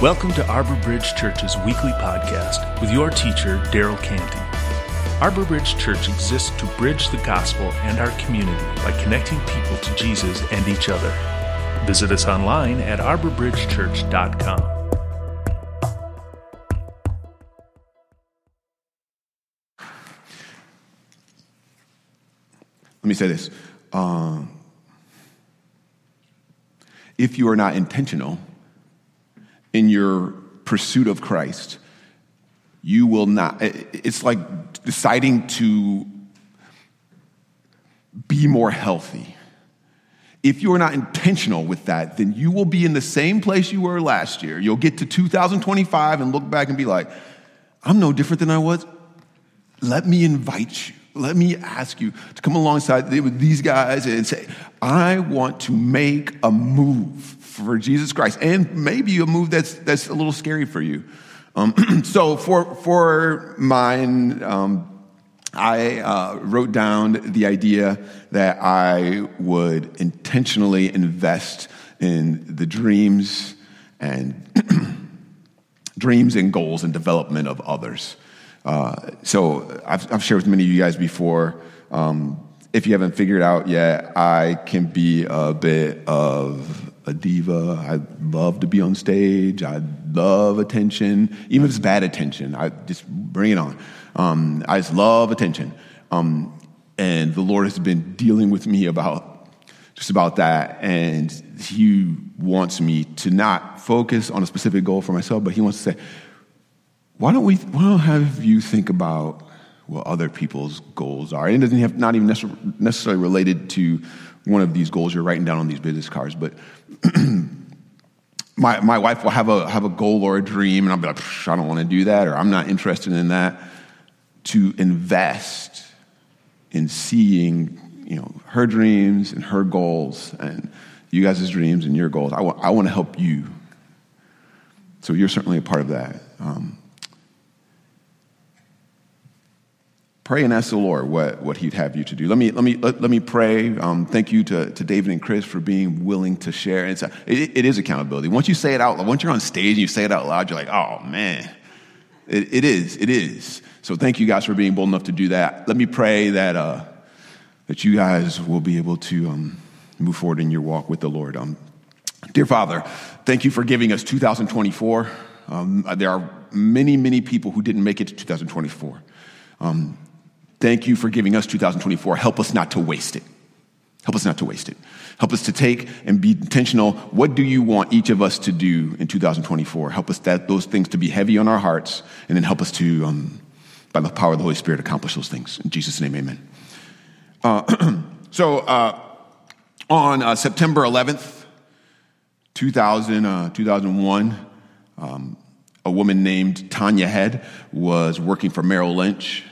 Welcome to Arbor Bridge Church's weekly podcast with your teacher, Darryl Canty. Arbor Bridge Church exists to bridge the gospel and our community by connecting people to Jesus and each other. Visit us online at arborbridgechurch.com. Let me say this. Um, if you are not intentional in your pursuit of Christ, you will not. It's like deciding to be more healthy. If you are not intentional with that, then you will be in the same place you were last year. You'll get to 2025 and look back and be like, I'm no different than I was. Let me invite you. Let me ask you to come alongside these guys and say, I want to make a move for Jesus Christ, and maybe a move that's, that's a little scary for you. Um, so for, for mine, um, I uh, wrote down the idea that I would intentionally invest in the dreams and dreams and goals and development of others. Uh, so I've, I've, shared with many of you guys before. Um, if you haven't figured out yet, I can be a bit of a diva. I love to be on stage. I love attention, even if it's bad attention. I just bring it on. Um, I just love attention. Um, and the Lord has been dealing with me about just about that. And He wants me to not focus on a specific goal for myself, but He wants to say, why don't we why don't have you think about what other people's goals are? And it doesn't have not even necessarily related to one of these goals you're writing down on these business cards, but my, my wife will have a, have a goal or a dream, and I'll be like, I don't want to do that, or I'm not interested in that. To invest in seeing you know, her dreams and her goals, and you guys' dreams and your goals. I want, I want to help you. So you're certainly a part of that. Um, pray and ask the Lord what, what He'd have you to do. Let me, let me, let, let me pray. Um, thank you to, to David and Chris for being willing to share. It's a, it, it is accountability. Once you say it out, once you're on stage and you say it out loud, you're like, oh man, it, it is, it is. So thank you guys for being bold enough to do that. Let me pray that, uh, that you guys will be able to um, move forward in your walk with the Lord. Um, dear Father, thank you for giving us 2024. Um, there are many, many people who didn't make it to 2024. Thank you for giving us 2024. Help us not to waste it. Help us not to waste it. Help us to take and be intentional. What do you want each of us to do in 2024? Help us that those things to be heavy on our hearts, and then help us to, um, by the power of the Holy Spirit, accomplish those things. In Jesus' name, Amen. Uh, so uh, on uh, September 11th, 2000, uh, 2001, um, a woman named Tania Head was working for Merrill Lynch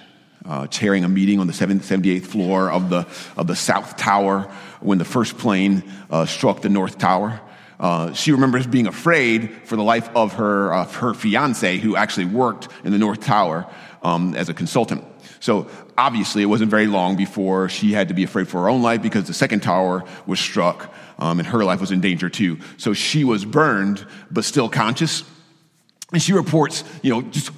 uh, chairing a meeting on the 78th floor of the, of the South Tower when the first plane uh, struck the North Tower. Uh, she remembers being afraid for the life of her, uh, her fiance, who actually worked in the North Tower um, as a consultant. So obviously, it wasn't very long before she had to be afraid for her own life because the second tower was struck um, and her life was in danger too. So she was burned, but still conscious. And she reports, you know, just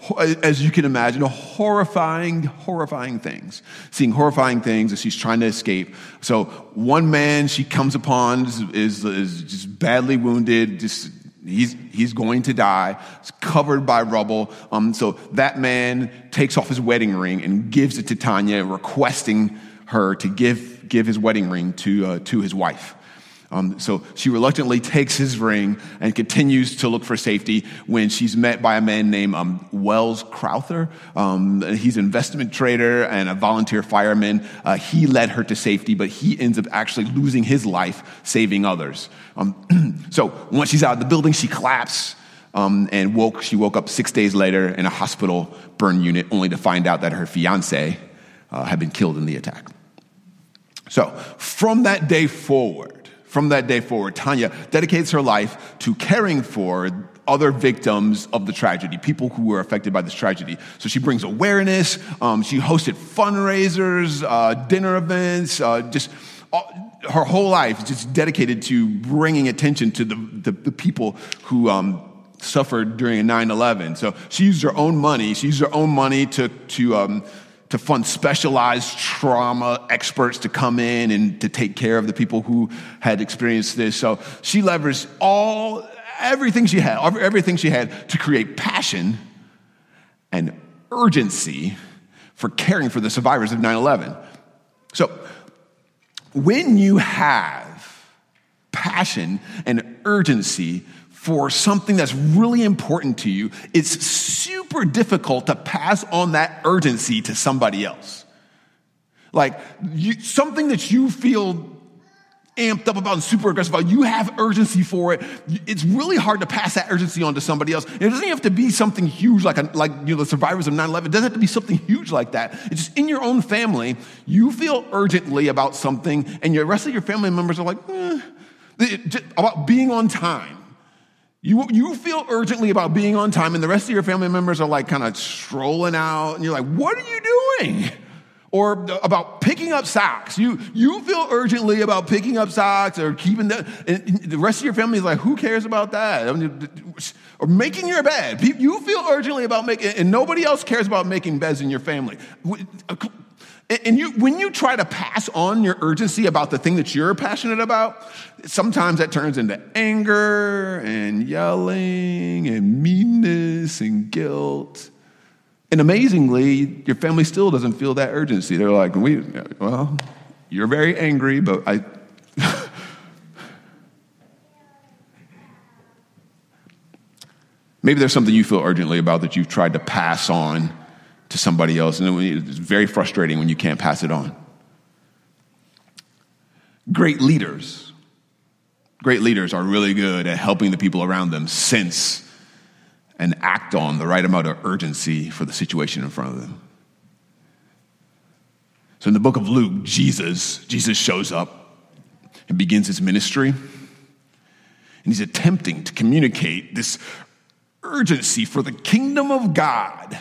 as you can imagine, horrifying, horrifying things. Seeing horrifying things as she's trying to escape. So one man she comes upon is, is, just badly wounded, just he's, he's going to die. It's covered by rubble. Um, so that man takes off his wedding ring and gives it to Tania, requesting her to give, give his wedding ring to, uh, to his wife. Um, so she reluctantly takes his ring and continues to look for safety when she's met by a man named um, Wells Crowther. Um, he's an investment trader and a volunteer fireman. Uh, he led her to safety, but he ends up actually losing his life saving others. Um, so once she's out of the building, she collapses. Um, and woke, she woke up six days later in a hospital burn unit, only to find out that her fiance uh, had been killed in the attack. So, from that day forward, from that day forward, Tania dedicates her life to caring for other victims of the tragedy, people who were affected by this tragedy. So she brings awareness. Um, she hosted fundraisers, uh, dinner events, uh, just uh, her whole life is just dedicated to bringing attention to the, the, the people who um, suffered during 9 11. So she used her own money. She used her own money to, to, um, to fund specialized trauma experts to come in and to take care of the people who had experienced this. So she leveraged all, everything she had, everything she had to create passion and urgency for caring for the survivors of 9 11. So when you have passion and urgency for something that's really important to you, it's super difficult to pass on that urgency to somebody else. Like you, something that you feel amped up about and super aggressive about, you have urgency for it. It's really hard to pass that urgency on to somebody else. And it doesn't have to be something huge like, a, like you know, the survivors of 9 11. It doesn't have to be something huge like that. It's just in your own family, you feel urgently about something, and the rest of your family members are like, eh, about being on time. You, you feel urgently about being on time, and the rest of your family members are like kind of strolling out, and you're like, What are you doing? Or about picking up socks. You, you feel urgently about picking up socks or keeping the, the rest of your family is like, Who cares about that? Or making your bed. You feel urgently about making, and nobody else cares about making beds in your family. And you, when you try to pass on your urgency about the thing that you're passionate about, sometimes that turns into anger and yelling and meanness and guilt. And amazingly, your family still doesn't feel that urgency. They're like, we, well, you're very angry, but I. Maybe there's something you feel urgently about that you've tried to pass on to somebody else. And it's very frustrating when you can't pass it on. Great leaders, great leaders are really good at helping the people around them sense and act on the right amount of urgency for the situation in front of them. So in the book of Luke, Jesus, Jesus shows up and begins his ministry. And he's attempting to communicate this urgency for the kingdom of God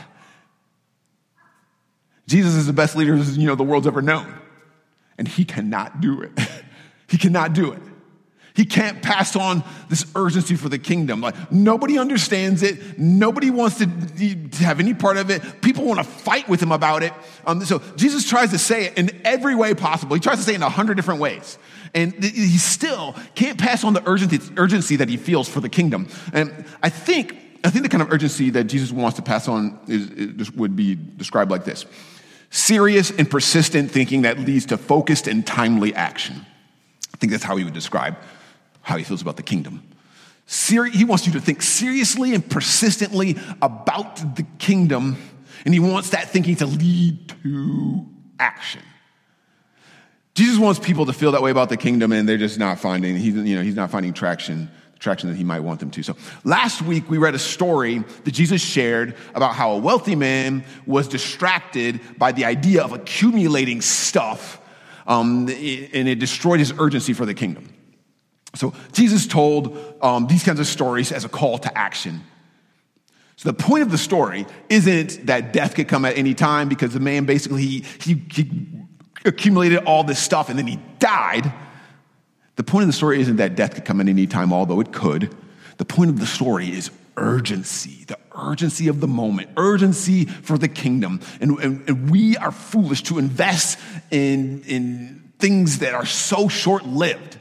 Jesus is the best leader you know the world's ever known. And he cannot do it. he cannot do it. He can't pass on this urgency for the kingdom. Like nobody understands it. Nobody wants to, to have any part of it. People want to fight with him about it. Um, so Jesus tries to say it in every way possible. He tries to say it in a hundred different ways. And he still can't pass on the urgency, urgency that he feels for the kingdom. And I think, I think the kind of urgency that Jesus wants to pass on is, is, would be described like this serious and persistent thinking that leads to focused and timely action. I think that's how he would describe how he feels about the kingdom. He wants you to think seriously and persistently about the kingdom, and he wants that thinking to lead to action. Jesus wants people to feel that way about the kingdom, and they're just not finding, he's, you know, he's not finding traction traction that he might want them to. So last week we read a story that Jesus shared about how a wealthy man was distracted by the idea of accumulating stuff, um, and it destroyed his urgency for the kingdom. So Jesus told um, these kinds of stories as a call to action. So the point of the story isn't that death could come at any time because the man basically he, he, he accumulated all this stuff and then he died the point of the story isn't that death could come at any time, although it could. The point of the story is urgency, the urgency of the moment, urgency for the kingdom. And, and, and we are foolish to invest in, in things that are so short lived.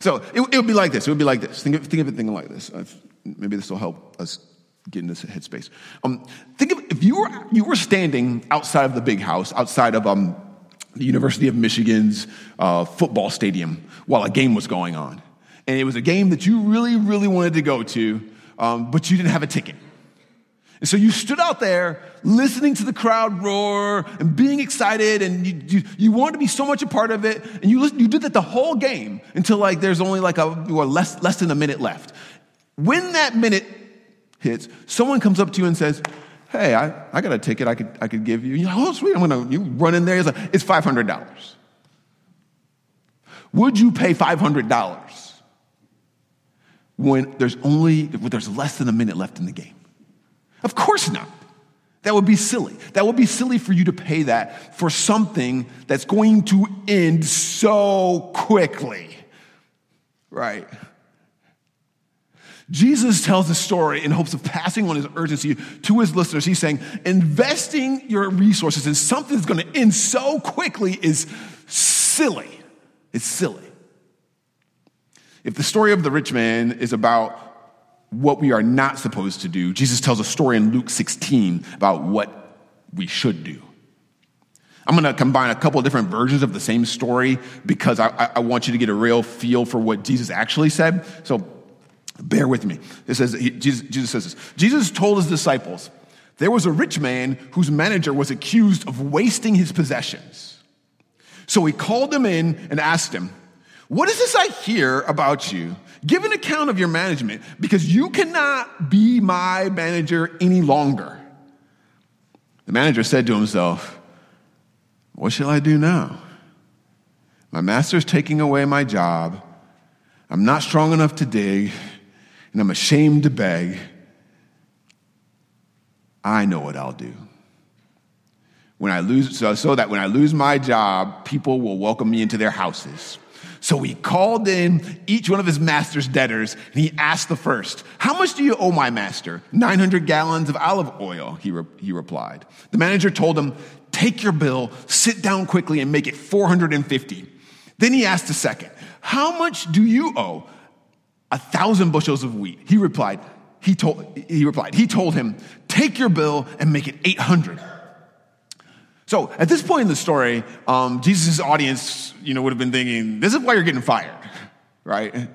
So it, it, would be like this. It would be like this. Think of, think of it thinking like this. I've, maybe this will help us get in this headspace. Um, think of if you were, you were standing outside of the big house, outside of um, the University of Michigan's uh, football stadium while a game was going on. And it was a game that you really, really wanted to go to, um, but you didn't have a ticket. And so you stood out there listening to the crowd roar and being excited, and you, you, you wanted to be so much a part of it. And you, you did that the whole game until like there's only like a well, less, less than a minute left. When that minute hits, someone comes up to you and says, hey, I, I got a ticket I could, I could give you. Like, oh, sweet, I'm to, you run in there. It's, like, it's $500. Would you pay $500 when there's only, when there's less than a minute left in the game? Of course not. That would be silly. That would be silly for you to pay that for something that's going to end so quickly. Right? Jesus tells the story in hopes of passing on his urgency to his listeners. He's saying, investing your resources in something that's going to end so quickly is silly. It's silly. If the story of the rich man is about what we are not supposed to do, Jesus tells a story in Luke 16 about what we should do. I'm going to combine a couple different versions of the same story because I, I, want you to get a real feel for what Jesus actually said. So bear with me. It says, Jesus says this Jesus told his disciples, there was a rich man whose manager was accused of wasting his possessions. So he called him in and asked him, What is this I hear about you? Give an account of your management because you cannot be my manager any longer. The manager said to himself, what shall I do now? My master's taking away my job. I'm not strong enough to dig, and I'm ashamed to beg. I know what I'll do. When I lose, so, so that when I lose my job, people will welcome me into their houses. So he called in each one of his master's debtors and he asked the first, How much do you owe my master? 900 gallons of olive oil, he, re- he replied. The manager told him, Take your bill, sit down quickly, and make it 450. Then he asked the second, How much do you owe? A thousand bushels of wheat. He replied, he told, he replied, he told him, Take your bill and make it 800. So at this point in the story, um, Jesus' audience, you know, would have been thinking, this is why you're getting fired, right?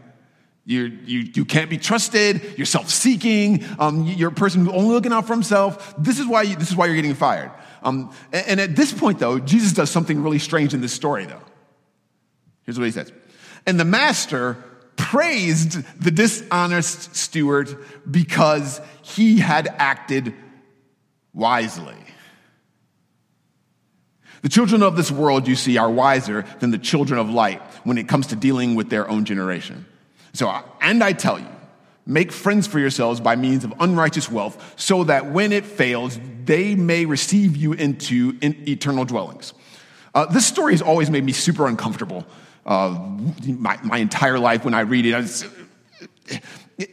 You, you, you can't be trusted. You're self-seeking. Um, you're a person who's only looking out for himself. This is why you, this is why you're getting fired. Um, and, and at this point, though, Jesus does something really strange in this story, though. Here's what he says. And the master praised the dishonest steward because he had acted wisely. The children of this world, you see, are wiser than the children of light when it comes to dealing with their own generation. So, and I tell you, make friends for yourselves by means of unrighteous wealth, so that when it fails, they may receive you into in eternal dwellings. Uh, this story has always made me super uncomfortable. Uh, my, my entire life when I read it,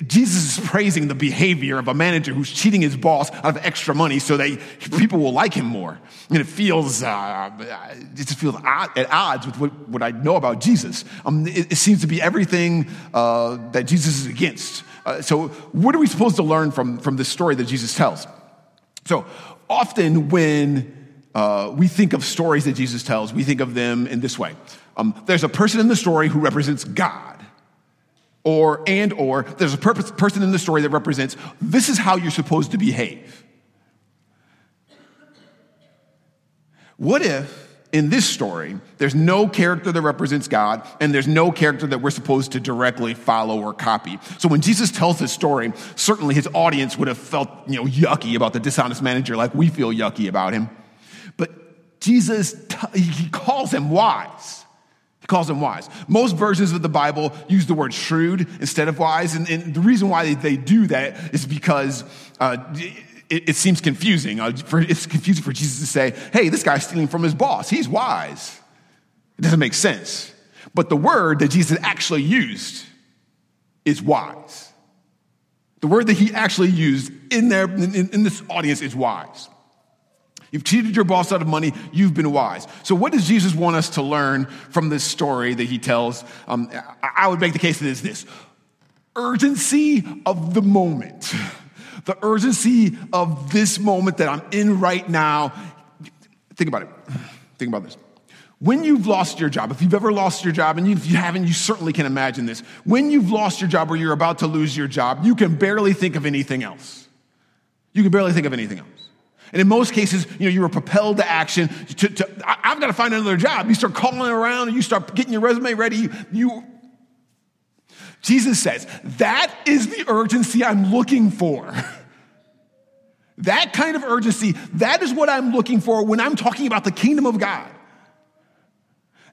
Jesus is praising the behavior of a manager who's cheating his boss out of extra money so that people will like him more. And it feels, uh, it just feels at odds with what, what I know about Jesus. Um, it, it, seems to be everything uh, that Jesus is against. Uh, so, what are we supposed to learn from, from this story that Jesus tells? So, often when uh, we think of stories that Jesus tells, we think of them in this way. Um, there's a person in the story who represents God. Or and or there's a purpose, person in the story that represents this is how you're supposed to behave. What if in this story there's no character that represents god and there's no character that we're supposed to directly follow or copy? So when jesus tells this story certainly his audience would have felt you know yucky about the dishonest manager like we feel yucky about him jesus he calls him wise he calls them wise. Most versions of the Bible use the word shrewd instead of wise. And, and the reason why they do that is because uh, it, it, seems confusing. Uh, for, it's confusing for Jesus to say, hey, this guy's stealing from his boss. He's wise. It doesn't make sense. But the word that Jesus actually used is wise. The word that he actually used in, there, in, in this audience is wise. You've cheated your boss out of money. You've been wise. So, what does Jesus want us to learn from this story that he tells? Um, I would make the case that it's this urgency of the moment. The urgency of this moment that I'm in right now. Think about it. Think about this. When you've lost your job, if you've ever lost your job, and if you haven't, you certainly can imagine this. When you've lost your job or you're about to lose your job, you can barely think of anything else. You can barely think of anything else. And in most cases, you know, you were propelled to action. To, to, I've got to find another job. You start calling around and you start getting your resume ready. You, you, Jesus says, that is the urgency I'm looking for. that kind of urgency, that is what I'm looking for when I'm talking about the kingdom of God.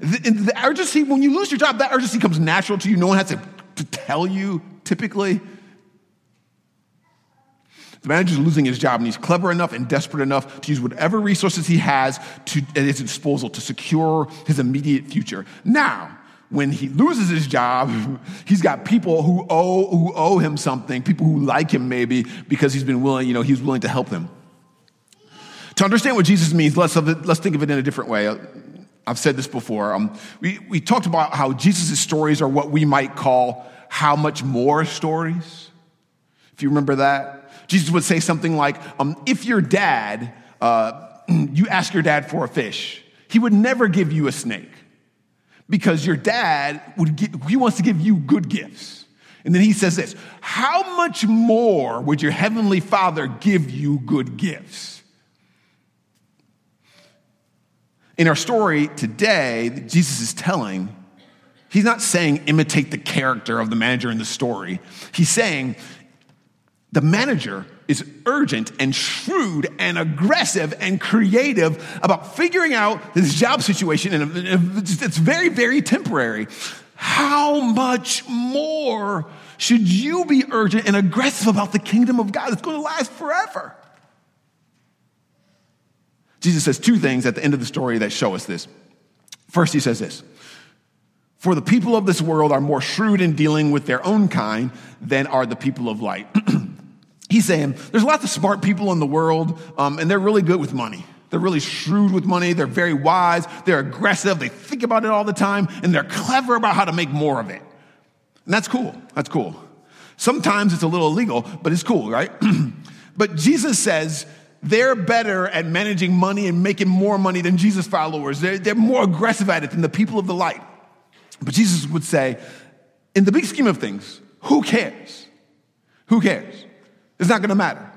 The, the urgency, when you lose your job, that urgency comes natural to you. No one has to, to tell you typically. The manager's losing his job, and he's clever enough and desperate enough to use whatever resources he has to, at his disposal to secure his immediate future. Now, when he loses his job, he's got people who owe, who owe him something, people who like him maybe because he's been willing, you know, he's willing to help them. To understand what Jesus means, let's, let's think of it in a different way. I've said this before. Um, we, we talked about how Jesus' stories are what we might call how much more stories. If you remember that, Jesus would say something like, um, if your dad, uh, you ask your dad for a fish, he would never give you a snake because your dad would give, he wants to give you good gifts. And then he says this, how much more would your heavenly father give you good gifts? In our story today, Jesus is telling, he's not saying imitate the character of the manager in the story. He's saying the manager is urgent and shrewd and aggressive and creative about figuring out this job situation, and it's very, very temporary. How much more should you be urgent and aggressive about the kingdom of God? It's going to last forever. Jesus says two things at the end of the story that show us this. First, he says this For the people of this world are more shrewd in dealing with their own kind than are the people of light. he's saying there's lots of smart people in the world, um, and they're really good with money. They're really shrewd with money. They're very wise. They're aggressive. They think about it all the time, and they're clever about how to make more of it. And that's cool. That's cool. Sometimes it's a little illegal, but it's cool, right? but Jesus says they're better at managing money and making more money than Jesus followers. They're, they're more aggressive at it than the people of the light. But Jesus would say, in the big scheme of things, who cares? Who cares? It's not to matter.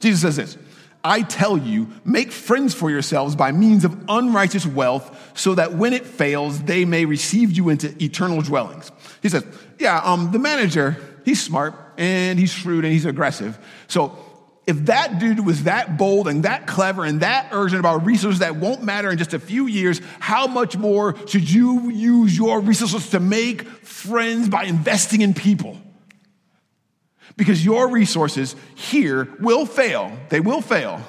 Jesus says this I tell you, make friends for yourselves by means of unrighteous wealth, so that when it fails, they may receive you into eternal dwellings. He says, Yeah, um, the manager, he's smart and he's shrewd and he's aggressive. So if that dude was that bold and that clever and that urgent about resources that won't matter in just a few years, how much more should you use your resources to make friends by investing in people? Because your resources here will fail. They will fail.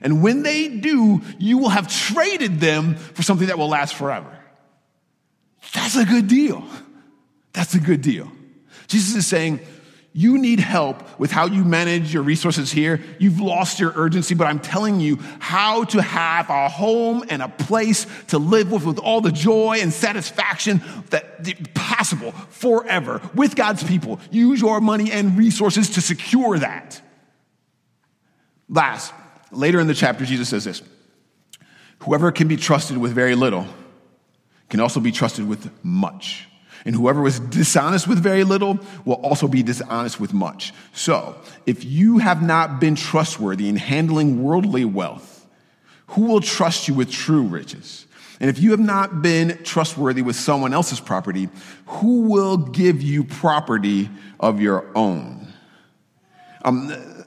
And when they do, you will have traded them for something that will last forever. That's a good deal. That's a good deal. Jesus is saying, you need help with how you manage your resources here. You've lost your urgency, but I'm telling you how to have a home and a place to live with, with all the joy and satisfaction that possible forever with God's people. Use your money and resources to secure that. Last, later in the chapter, Jesus says this Whoever can be trusted with very little can also be trusted with much. And whoever was dishonest with very little will also be dishonest with much. So, if you have not been trustworthy in handling worldly wealth, who will trust you with true riches? And if you have not been trustworthy with someone else's property, who will give you property of your own? Um,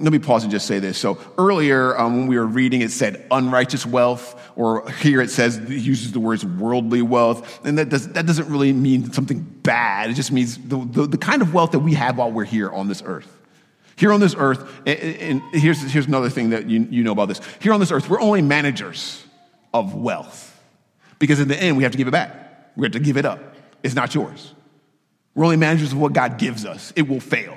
let me pause and just say this. So earlier, um, when we were reading, it said unrighteous wealth, or here it says it uses the words worldly wealth, and that, does, that doesn't really mean something bad. It just means the, the, the kind of wealth that we have while we're here on this earth. Here on this earth, and, and here's, here's another thing that you, you know about this. Here on this earth, we're only managers of wealth, because in the end, we have to give it back. We have to give it up. It's not yours. We're only managers of what God gives us. It will fail,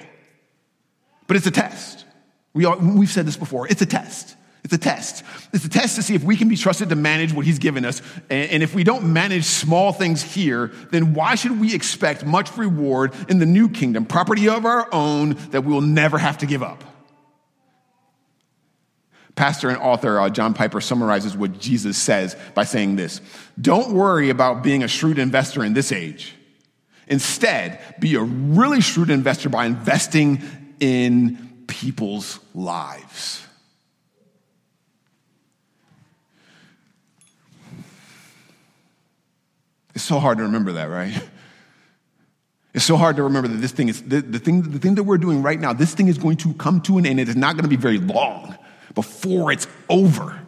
but it's a test. We are, we've said this before. It's a test. It's a test. It's a test to see if we can be trusted to manage what he's given us. And if we don't manage small things here, then why should we expect much reward in the new kingdom, property of our own that we will never have to give up? Pastor and author uh, John Piper summarizes what Jesus says by saying this Don't worry about being a shrewd investor in this age. Instead, be a really shrewd investor by investing in people's lives. It's so hard to remember that, right? It's so hard to remember that this thing is the, the, thing, the thing that we're doing right now, this thing is going to come to an end. It is not going to be very long before it's over.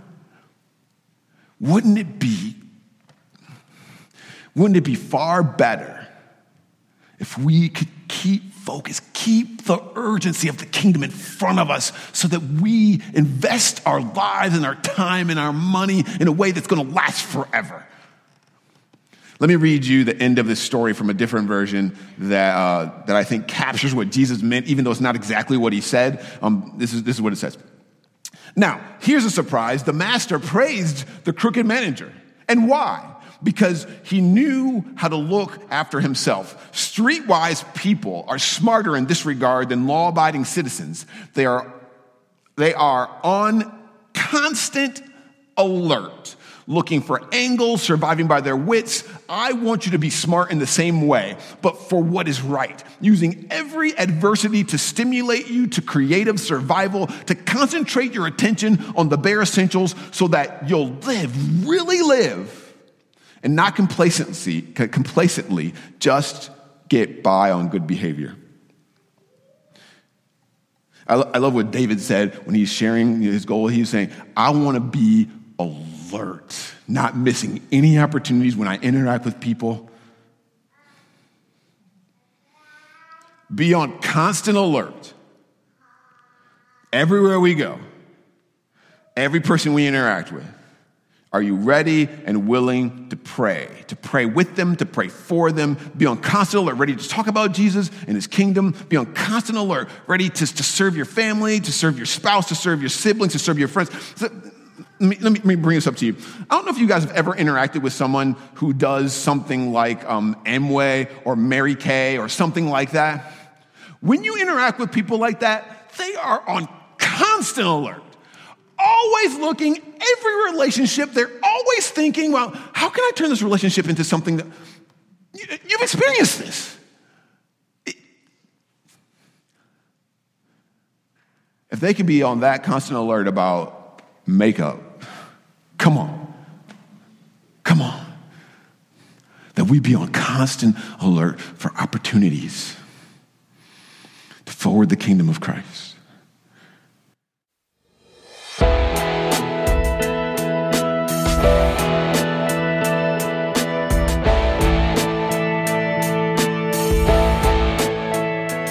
Wouldn't it be, wouldn't it be far better if we could keep focus, keep the urgency of the kingdom in front of us so that we invest our lives and our time and our money in a way that's going to last forever. Let me read you the end of this story from a different version that, uh, that I think captures what Jesus meant, even though it's not exactly what he said. Um, this, is, this is what it says. Now, here's a surprise the master praised the crooked manager. And why? Because he knew how to look after himself. Streetwise people are smarter in this regard than law abiding citizens. They are, they are on constant alert looking for angles, surviving by their wits. I want you to be smart in the same way, but for what is right, using every adversity to stimulate you to creative survival, to concentrate your attention on the bare essentials so that you'll live, really live, and not complacency, complacently just get by on good behavior. I, love what David said when he's sharing his goal. He's saying, I want to be alert, not missing any opportunities when I interact with people. Be on constant alert everywhere we go, every person we interact with. Are you ready and willing to pray? To pray with them, to pray for them, be on constant alert, ready to talk about Jesus and his kingdom, be on constant alert, ready to, to serve your family, to serve your spouse, to serve your siblings, to serve your friends. So, let me, let, me, bring this up to you. I don't know if you guys have ever interacted with someone who does something like um, Amway or Mary Kay or something like that. When you interact with people like that, they are on constant alert, always looking, every relationship, they're always thinking, well, how can I turn this relationship into something that you've experienced this? If they can be on that constant alert about makeup, Come on. Come on. That we be on constant alert for opportunities to forward the kingdom of Christ.